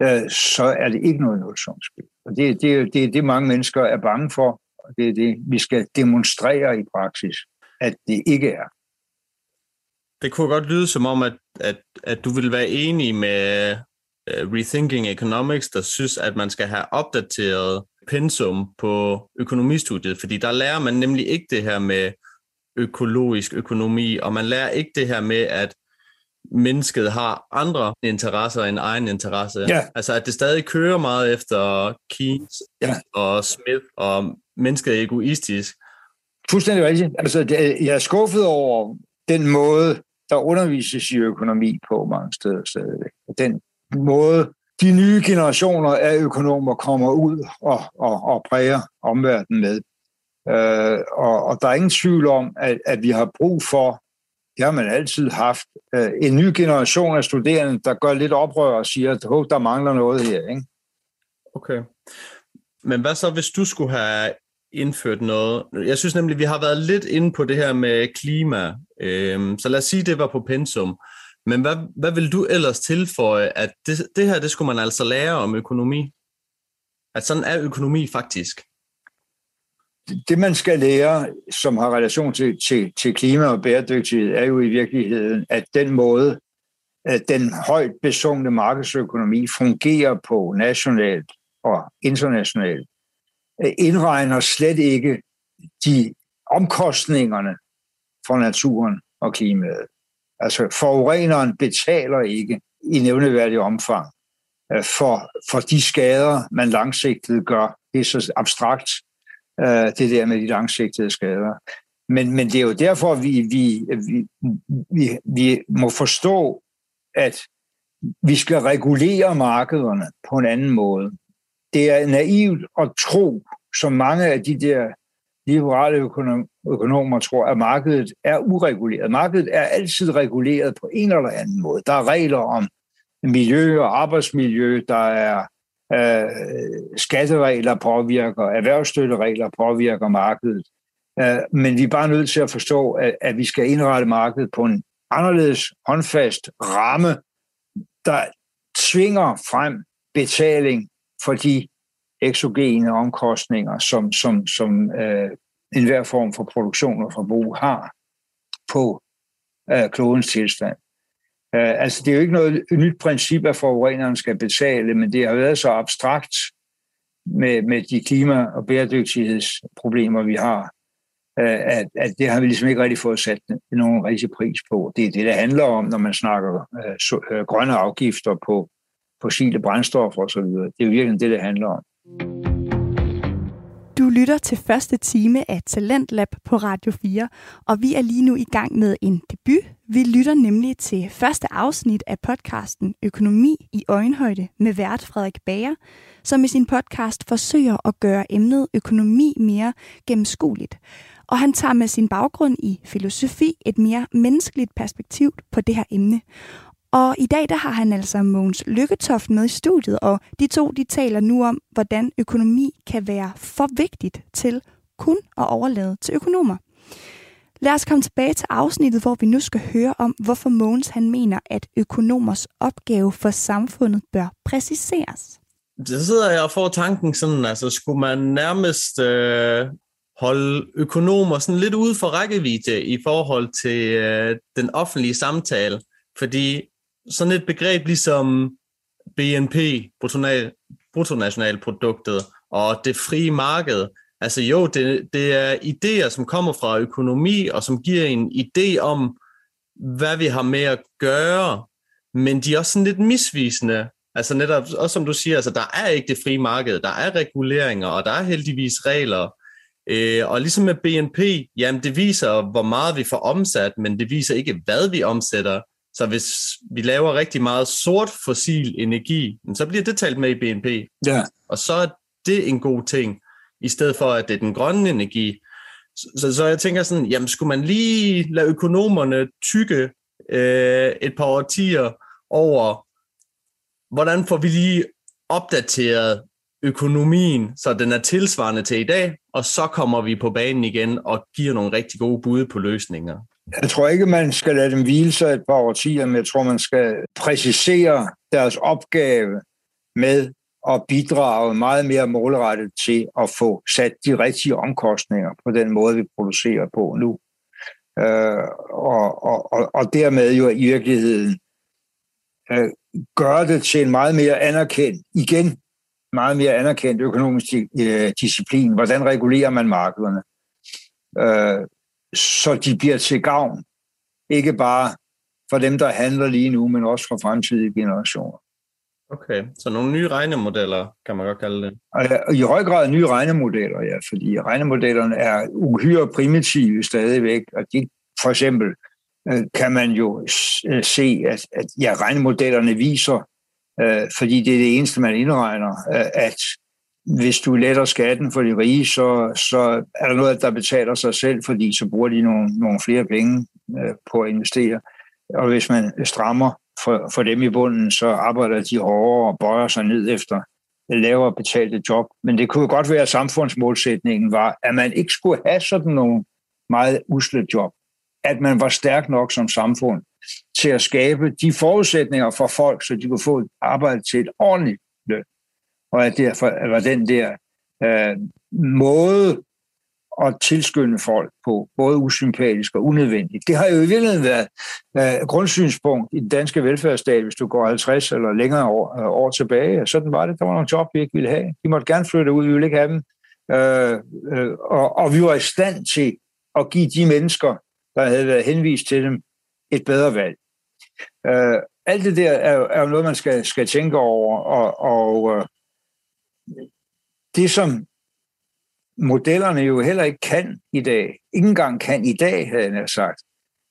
øh, så er det ikke noget nulsumsspil. Og det, det, det er det, mange mennesker er bange for, og det er det, vi skal demonstrere i praksis, at det ikke er. Det kunne godt lyde som om, at, at, at du vil være enig med Rethinking Economics, der synes, at man skal have opdateret pensum på økonomistudiet, fordi der lærer man nemlig ikke det her med økologisk økonomi, og man lærer ikke det her med, at mennesket har andre interesser end egen interesse. Ja. Altså at det stadig kører meget efter Keynes Ja. og Smith, og mennesket er egoistisk. Fuldstændig rigtigt. Altså, jeg er skuffet over den måde, der undervises i økonomi på mange steder stadigvæk. Den måde, de nye generationer af økonomer kommer ud og, og, og præger omverdenen med. Øh, og, og der er ingen tvivl om, at, at vi har brug for, det har man altid haft, øh, en ny generation af studerende, der gør lidt oprør og siger, at der mangler noget her. Ikke? Okay. Men hvad så, hvis du skulle have indført noget? Jeg synes nemlig, vi har været lidt inde på det her med klima. Øhm, så lad os sige, det var på pensum. Men hvad, hvad vil du ellers tilføje, at det, det her, det skulle man altså lære om økonomi? At sådan er økonomi faktisk. det, man skal lære, som har relation til, til, til klima og bæredygtighed, er jo i virkeligheden, at den måde, at den højt besungne markedsøkonomi fungerer på nationalt og internationalt, øh, indregner slet ikke de omkostningerne for naturen og klimaet. Altså forureneren betaler ikke i nævneværdig omfang øh, for, for de skader, man langsigtet gør. Det er så abstrakt, øh, det der med de langsigtede skader. Men, men det er jo derfor, vi, vi, vi, vi, vi må forstå, at vi skal regulere markederne på en anden måde. Det er naivt at tro, som mange af de der liberale økonom- økonomer tror, at markedet er ureguleret. Markedet er altid reguleret på en eller anden måde. Der er regler om miljø og arbejdsmiljø, der er øh, skatteregler påvirker, erhvervsstøtteregler påvirker markedet. Øh, men vi er bare nødt til at forstå, at, at vi skal indrette markedet på en anderledes håndfast ramme, der tvinger frem betaling for de eksogene omkostninger, som, som, som øh, enhver form for produktion og forbrug har på øh, klodens tilstand. Øh, altså, det er jo ikke noget nyt princip, at forureneren skal betale, men det har været så abstrakt med, med de klima- og bæredygtighedsproblemer, vi har, øh, at, at det har vi ligesom ikke rigtig fået sat nogen rigtig pris på. Det er det, det handler om, når man snakker øh, så, øh, grønne afgifter på fossile brændstoffer osv. Det er jo virkelig det, det handler om. Du lytter til første time af Talentlab på Radio 4, og vi er lige nu i gang med en debut. Vi lytter nemlig til første afsnit af podcasten Økonomi i øjenhøjde med vært Frederik Bager, som i sin podcast forsøger at gøre emnet økonomi mere gennemskueligt. Og han tager med sin baggrund i filosofi et mere menneskeligt perspektiv på det her emne. Og i dag der har han altså Mogens Lykketoft med i studiet, og de to de taler nu om, hvordan økonomi kan være for vigtigt til kun at overlade til økonomer. Lad os komme tilbage til afsnittet, hvor vi nu skal høre om, hvorfor Mogens han mener, at økonomers opgave for samfundet bør præciseres. Så sidder jeg og får tanken sådan, altså skulle man nærmest øh, holde økonomer sådan lidt ude for rækkevidde i forhold til øh, den offentlige samtale, fordi sådan et begreb ligesom BNP, bruttonationalproduktet, og det frie marked, altså jo, det, det er idéer, som kommer fra økonomi, og som giver en idé om, hvad vi har med at gøre, men de er også sådan lidt misvisende. Altså netop, også som du siger, altså der er ikke det frie marked, der er reguleringer, og der er heldigvis regler. Øh, og ligesom med BNP, jamen det viser, hvor meget vi får omsat, men det viser ikke, hvad vi omsætter. Så hvis vi laver rigtig meget sort fossil energi, så bliver det talt med i BNP. Ja. Og så er det en god ting, i stedet for at det er den grønne energi. Så, så, jeg tænker sådan, jamen skulle man lige lade økonomerne tykke øh, et par årtier over, hvordan får vi lige opdateret økonomien, så den er tilsvarende til i dag, og så kommer vi på banen igen og giver nogle rigtig gode bud på løsninger. Jeg tror ikke, man skal lade dem hvile sig et par årtier, men jeg tror, man skal præcisere deres opgave med at bidrage meget mere målrettet til at få sat de rigtige omkostninger på den måde, vi producerer på nu. Øh, og, og, og, dermed jo i virkeligheden øh, gøre det til en meget mere anerkendt, igen meget mere anerkendt økonomisk øh, disciplin. Hvordan regulerer man markederne? Øh, så de bliver til gavn, ikke bare for dem, der handler lige nu, men også for fremtidige generationer. Okay, så nogle nye regnemodeller, kan man godt kalde det. I høj grad nye regnemodeller, ja, fordi regnemodellerne er uhyre primitive stadigvæk, og de, for eksempel øh, kan man jo øh, se, at, at ja, regnemodellerne viser, øh, fordi det er det eneste, man indregner, at hvis du letter skatten for de rige, så, så er der noget, der betaler sig selv, fordi så bruger de nogle, nogle flere penge øh, på at investere. Og hvis man strammer for, for dem i bunden, så arbejder de hårdere og bøjer sig ned efter lavere betalte job. Men det kunne godt være, at samfundsmålsætningen var, at man ikke skulle have sådan nogle meget usle job. At man var stærk nok som samfund til at skabe de forudsætninger for folk, så de kunne få et arbejde til et ordentligt. Og at derfor var den der øh, måde at tilskynde folk på, både usympatisk og unødvendigt. Det har jo i virkeligheden været øh, grundsynspunkt i den danske velfærdsstat, hvis du går 50 eller længere år, øh, år tilbage. Sådan var det. Der var nogle job, vi ikke ville have. De måtte gerne flytte ud, vi ville ikke have dem. Øh, øh, og, og vi var i stand til at give de mennesker, der havde været henvist til dem, et bedre valg. Øh, alt det der er, er jo noget, man skal, skal tænke over, og, og øh, det, som modellerne jo heller ikke kan i dag, ingen gang kan i dag, havde jeg sagt,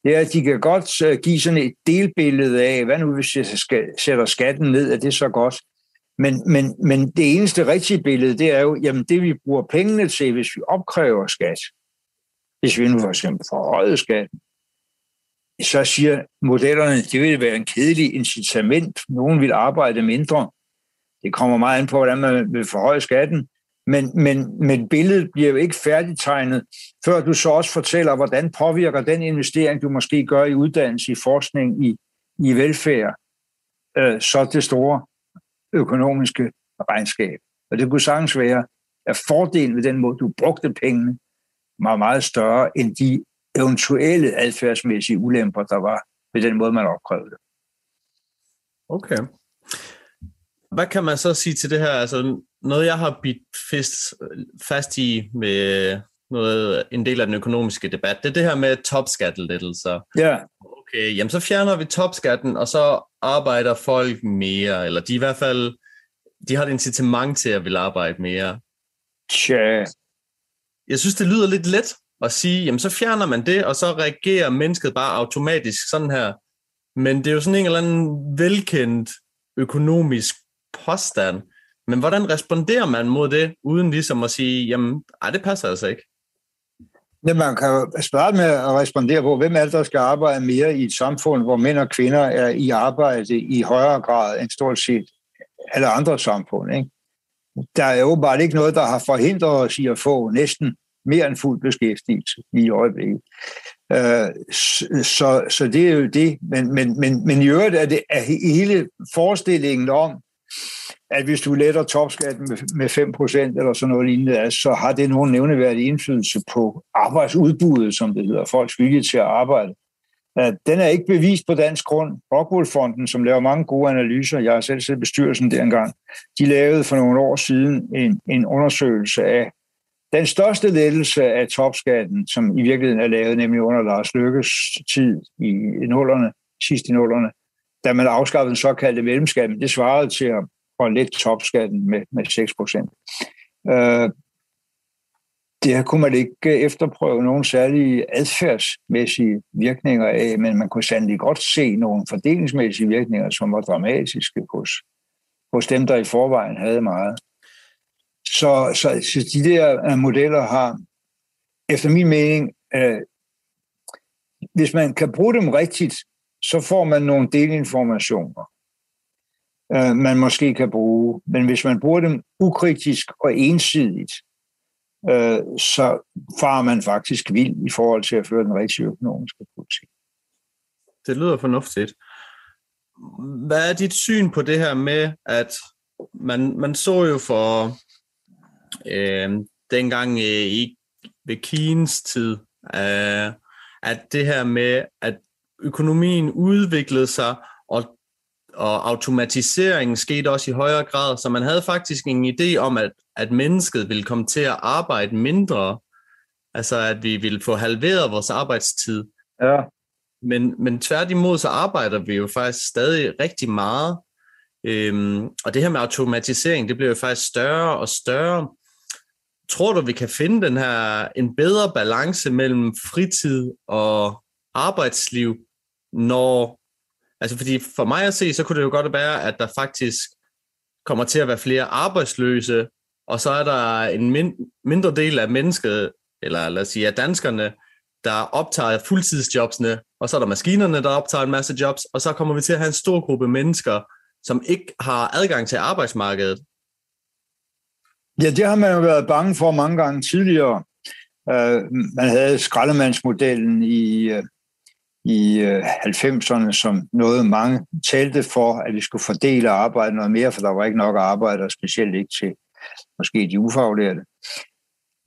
det er, at de kan godt øh, give sådan et delbillede af, hvad nu hvis jeg skal, sætter skatten ned, er det så godt? Men, men, men det eneste rigtige billede, det er jo, jamen det vi bruger pengene til, hvis vi opkræver skat, hvis vi nu for eksempel forhøjer skatten, så siger modellerne, det vil være en kedelig incitament. Nogen vil arbejde mindre. Det kommer meget an på, hvordan man vil forhøje skatten. Men, men, men billedet bliver jo ikke færdigtegnet, før du så også fortæller, hvordan påvirker den investering, du måske gør i uddannelse, i forskning, i, i velfærd, øh, så det store økonomiske regnskab. Og det kunne sagtens være, at fordelen ved den måde, du brugte pengene, var meget større end de eventuelle adfærdsmæssige ulemper, der var ved den måde, man opkrævede det. Okay. Hvad kan man så sige til det her? Altså, noget, jeg har bidt fast, fast i med noget, en del af den økonomiske debat, det er det her med topskattelettelser. Ja. Okay, jamen så fjerner vi topskatten, og så arbejder folk mere, eller de i hvert fald, de har et incitament til at vil arbejde mere. Tja. Jeg synes, det lyder lidt let at sige, jamen så fjerner man det, og så reagerer mennesket bare automatisk sådan her. Men det er jo sådan en eller anden velkendt økonomisk påstand, men hvordan responderer man mod det, uden ligesom at sige, jamen, ej, det passer altså ikke? Ja, man kan jo starte med at respondere på, hvem er det, der skal arbejde mere i et samfund, hvor mænd og kvinder er i arbejde i højere grad end stort set alle andre samfund. Ikke? Der er jo bare ikke noget, der har forhindret os i at få næsten mere end fuld beskæftigelse i øjeblikket. Øh, så, så det er jo det. Men, men, men, men i øvrigt er det er hele forestillingen om, at hvis du letter topskatten med, 5% eller sådan noget lignende, altså, så har det nogen nævneværdig indflydelse på arbejdsudbuddet, som det hedder, folks vilje til at arbejde. Den er ikke bevist på dansk grund. Rockwool-fonden, som laver mange gode analyser, jeg har selv set bestyrelsen dengang, de lavede for nogle år siden en, en undersøgelse af den største lettelse af topskatten, som i virkeligheden er lavet, nemlig under Lars Lykkes tid i nullerne, sidst i nullerne, da man afskaffede den såkaldte mellemskatten, det svarede til at, og lidt topskatten med, med 6 procent. Øh, det kunne man ikke efterprøve nogen særlige adfærdsmæssige virkninger af, men man kunne sandelig godt se nogle fordelingsmæssige virkninger, som var dramatiske hos, hos dem, der i forvejen havde meget. Så, så, så de der øh, modeller har, efter min mening, øh, hvis man kan bruge dem rigtigt, så får man nogle delinformationer, uh, man måske kan bruge. Men hvis man bruger dem ukritisk og ensidigt, øh, så farer man faktisk vild i forhold til at føre den rigtige økonomiske politik. Det lyder fornuftigt. Hvad er dit syn på det her med, at man, man så jo for øh, dengang øh, i ved Keynes tid, øh, at det her med, at økonomien udviklede sig, og, automatiseringen skete også i højere grad, så man havde faktisk en idé om, at, at mennesket ville komme til at arbejde mindre, altså at vi ville få halveret vores arbejdstid. Ja. Men, men tværtimod så arbejder vi jo faktisk stadig rigtig meget, øhm, og det her med automatisering, det bliver jo faktisk større og større. Tror du, vi kan finde den her en bedre balance mellem fritid og arbejdsliv, når Altså fordi for mig at se, så kunne det jo godt være, at der faktisk kommer til at være flere arbejdsløse, og så er der en min- mindre del af mennesket, eller lad os sige af danskerne, der optager fuldtidsjobsene, og så er der maskinerne, der optager en masse jobs, og så kommer vi til at have en stor gruppe mennesker, som ikke har adgang til arbejdsmarkedet. Ja, det har man jo været bange for mange gange tidligere. Uh, man havde skraldemandsmodellen i, øh, i øh, 90'erne, som noget mange talte for, at vi skulle fordele arbejdet noget mere, for der var ikke nok arbejde, og specielt ikke til måske de ufaglærte.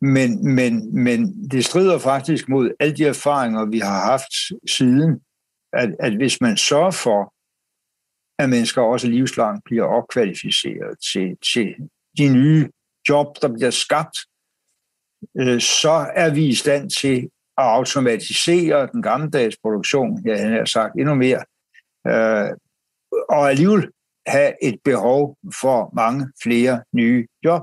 Men, men, men det strider faktisk mod alle de erfaringer, vi har haft siden, at, at hvis man sørger for, at mennesker også livslangt bliver opkvalificeret til, til de nye job, der bliver skabt, øh, så er vi i stand til at automatisere den gammeldags produktion, jeg har sagt endnu mere, øh, og alligevel have et behov for mange flere nye job.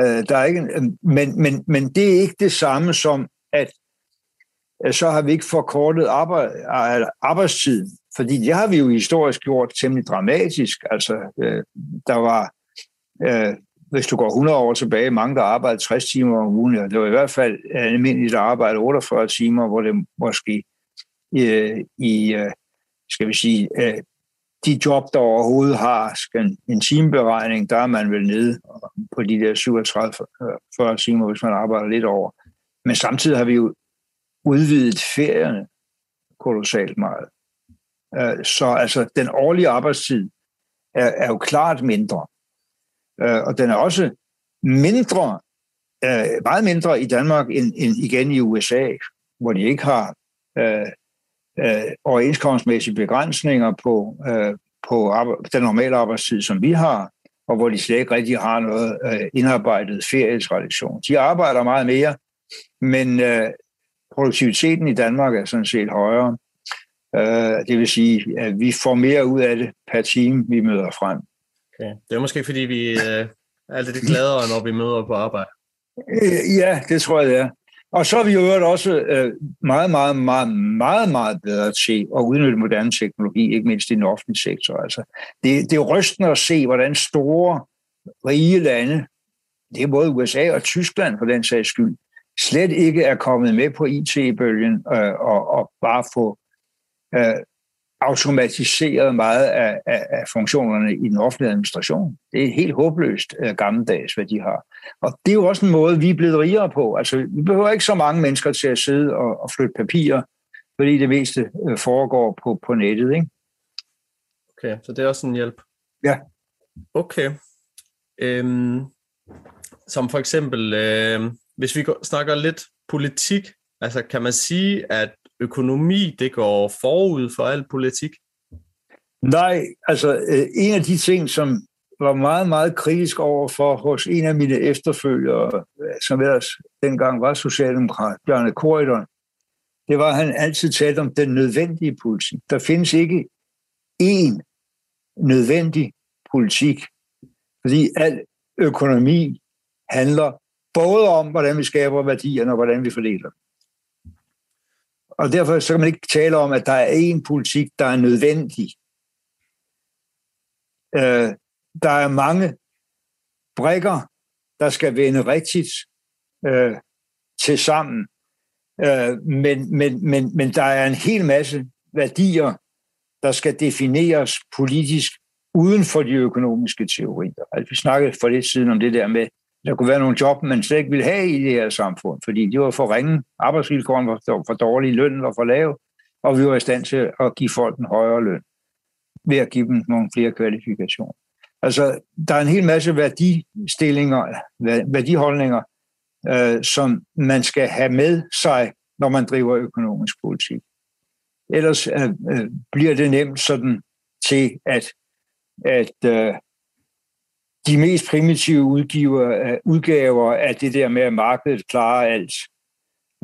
Øh, der er ikke, øh, men, men, men det er ikke det samme som, at øh, så har vi ikke forkortet arbejde, arbejdstiden, fordi det har vi jo historisk gjort temmelig dramatisk. Altså, øh, der var øh, hvis du går 100 år tilbage, mange der arbejdede 60 timer om ugen, det var i hvert fald almindeligt at arbejde 48 timer, hvor det måske øh, i, øh, skal vi sige, øh, de job, der overhovedet har skal en timeberegning, der er man vel nede på de der 37-40 timer, hvis man arbejder lidt over. Men samtidig har vi jo udvidet ferierne kolossalt meget. Øh, så altså, den årlige arbejdstid er, er jo klart mindre. Øh, og den er også mindre, øh, meget mindre i Danmark end, end igen i USA, hvor de ikke har øh, øh, overenskomstmæssige begrænsninger på, øh, på arbej- den normale arbejdstid, som vi har, og hvor de slet ikke rigtig har noget øh, indarbejdet ferietradition. De arbejder meget mere, men øh, produktiviteten i Danmark er sådan set højere. Øh, det vil sige, at vi får mere ud af det per time, vi møder frem. Okay. Det er måske, fordi vi øh, er lidt gladere, når vi møder på arbejde. Øh, ja, det tror jeg, det er. Og så er vi jo også øh, meget, meget, meget, meget, meget bedre til at udnytte moderne teknologi, ikke mindst i den offentlige sektor. Altså, det, det er rystende at se, hvordan store, rige lande, det er både USA og Tyskland for den sags skyld, slet ikke er kommet med på IT-bølgen øh, og, og bare få øh, automatiseret meget af, af, af funktionerne i den offentlige administration. Det er helt håbløst uh, gammeldags, hvad de har. Og det er jo også en måde, vi er blevet rigere på. Altså, vi behøver ikke så mange mennesker til at sidde og, og flytte papirer, fordi det meste uh, foregår på, på nettet. Ikke? Okay, så det er også en hjælp. Ja. Okay. Øhm, som for eksempel, øh, hvis vi snakker lidt politik, altså kan man sige, at økonomi, det går forud for al politik? Nej, altså øh, en af de ting, som var meget, meget kritisk over for hos en af mine efterfølgere, øh, som ellers dengang var socialdemokrat, Bjarne Korydon, det var, at han altid talte om den nødvendige politik. Der findes ikke én nødvendig politik, fordi al økonomi handler både om, hvordan vi skaber værdierne og hvordan vi fordeler dem. Og derfor så kan man ikke tale om, at der er en politik, der er nødvendig. Øh, der er mange brækker, der skal vende rigtigt øh, til sammen. Øh, men, men, men, men der er en hel masse værdier, der skal defineres politisk uden for de økonomiske teorier. Altså, vi snakkede for lidt siden om det der med, der kunne være nogle job, man slet ikke ville have i det her samfund, fordi de var for ringe, arbejdsvilkårene var for dårlige, lønnen var for lav, og vi var i stand til at give folk en højere løn ved at give dem nogle flere kvalifikationer. Altså, der er en hel masse værdistillinger, værdiholdninger, øh, som man skal have med sig, når man driver økonomisk politik. Ellers øh, øh, bliver det nemt sådan til, at, at øh, de mest primitive udgiver, uh, udgaver af det der med, at markedet klarer alt,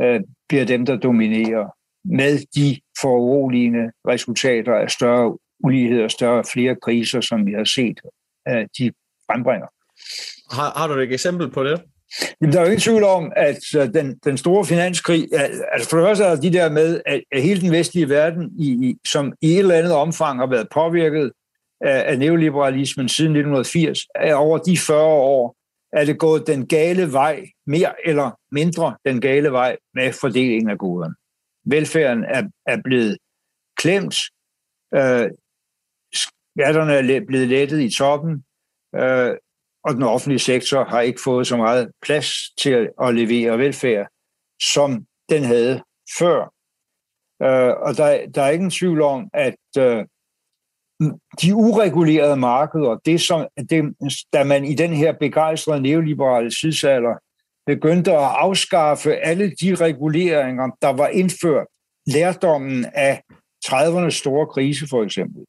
uh, bliver dem, der dominerer med de foruroligende resultater af større ulighed og større flere kriser, som vi har set, uh, de frembringer. Har, har du et eksempel på det? Jamen, der er jo ingen tvivl om, at den, den store finanskrig, altså for det første er de der med, at, at hele den vestlige verden, i, i, som i et eller andet omfang har været påvirket af, af neoliberalismen siden 1980, er over de 40 år, er det gået den gale vej, mere eller mindre den gale vej med fordelingen af goderne. Velfærden er, er blevet klemt, øh, skatterne er blevet lettet i toppen, øh, og den offentlige sektor har ikke fået så meget plads til at levere velfærd, som den havde før. Øh, og der, der er ingen tvivl om, at øh, de uregulerede markeder, det som, det, da man i den her begejstrede neoliberale tidsalder begyndte at afskaffe alle de reguleringer, der var indført, lærdommen af 30'ernes store krise for eksempel.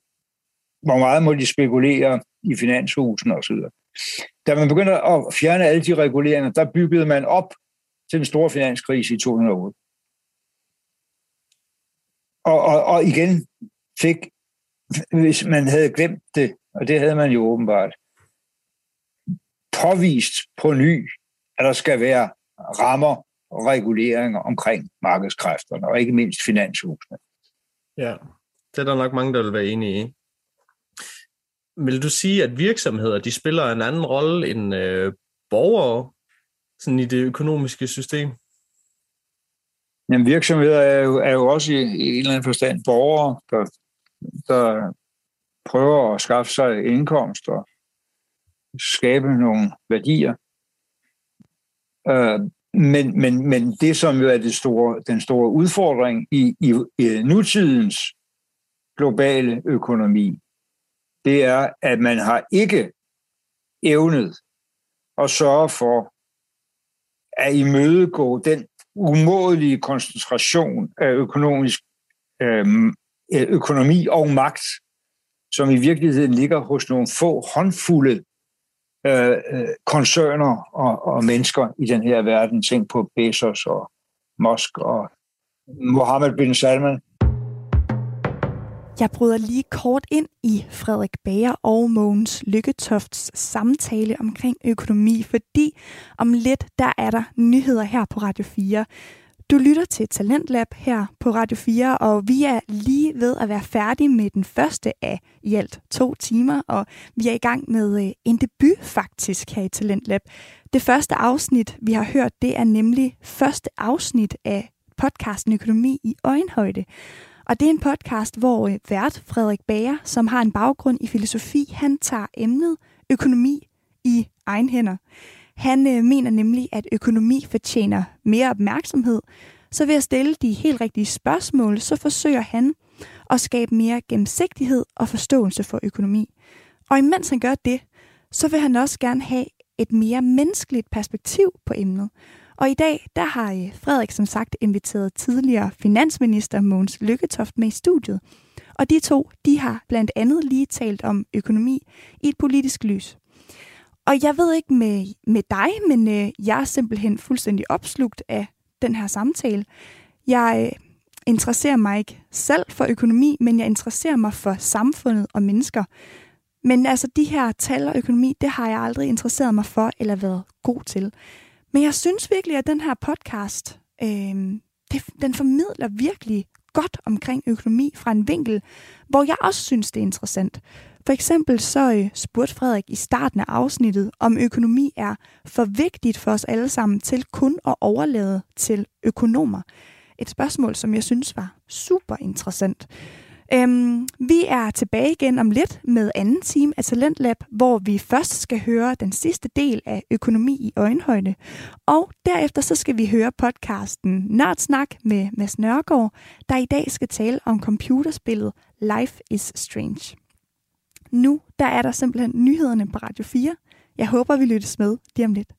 Hvor meget må de spekulere i finanshusene osv. Da man begyndte at fjerne alle de reguleringer, der byggede man op til den store finanskrise i 2008. Og, og, og igen fik, hvis man havde glemt det, og det havde man jo åbenbart, påvist på ny, at der skal være rammer og reguleringer omkring markedskræfterne, og ikke mindst finanshusene. Ja, det er der nok mange, der vil være enige i. Vil du sige, at virksomheder de spiller en anden rolle end øh, borgere sådan i det økonomiske system? Jamen, virksomheder er jo, er jo også i, i en eller anden forstand borgere, der, der prøver at skaffe sig indkomst og skabe nogle værdier. Øh, men, men, men det, som jo er det store, den store udfordring i, i, i nutidens globale økonomi, det er, at man har ikke evnet at sørge for at imødegå den umådelige koncentration af økonomisk øh, Øh, økonomi og magt, som i virkeligheden ligger hos nogle få håndfulde øh, øh, koncerner og, og mennesker i den her verden. Tænk på Bezos og Musk og Mohammed bin Salman. Jeg bryder lige kort ind i Frederik Bager og Mogens Lykketofts samtale omkring økonomi, fordi om lidt der er der nyheder her på Radio 4. Du lytter til Talentlab her på Radio 4, og vi er lige ved at være færdige med den første af i alt to timer, og vi er i gang med øh, en debut faktisk her i Talentlab. Det første afsnit, vi har hørt, det er nemlig første afsnit af podcasten Økonomi i øjenhøjde. Og det er en podcast, hvor øh, vært Frederik Bager, som har en baggrund i filosofi, han tager emnet økonomi i egen hænder. Han øh, mener nemlig, at økonomi fortjener mere opmærksomhed, så ved at stille de helt rigtige spørgsmål, så forsøger han at skabe mere gennemsigtighed og forståelse for økonomi. Og imens han gør det, så vil han også gerne have et mere menneskeligt perspektiv på emnet. Og i dag, der har øh, Frederik som sagt inviteret tidligere finansminister Mogens Lykketoft med i studiet. Og de to, de har blandt andet lige talt om økonomi i et politisk lys. Og jeg ved ikke med, med dig, men øh, jeg er simpelthen fuldstændig opslugt af den her samtale. Jeg øh, interesserer mig ikke selv for økonomi, men jeg interesserer mig for samfundet og mennesker. Men altså de her tal og økonomi, det har jeg aldrig interesseret mig for eller været god til. Men jeg synes virkelig, at den her podcast, øh, det, den formidler virkelig godt omkring økonomi fra en vinkel, hvor jeg også synes, det er interessant. For eksempel så øh, spurgte Frederik i starten af afsnittet, om økonomi er for vigtigt for os alle sammen til kun at overlade til økonomer. Et spørgsmål, som jeg synes var super interessant. Øhm, vi er tilbage igen om lidt med anden time af Talentlab, hvor vi først skal høre den sidste del af økonomi i øjenhøjde. Og derefter så skal vi høre podcasten Nørdsnak med Mads Nørgaard, der i dag skal tale om computerspillet Life is Strange. Nu der er der simpelthen nyhederne på Radio 4. Jeg håber, vi lyttes med lige om lidt.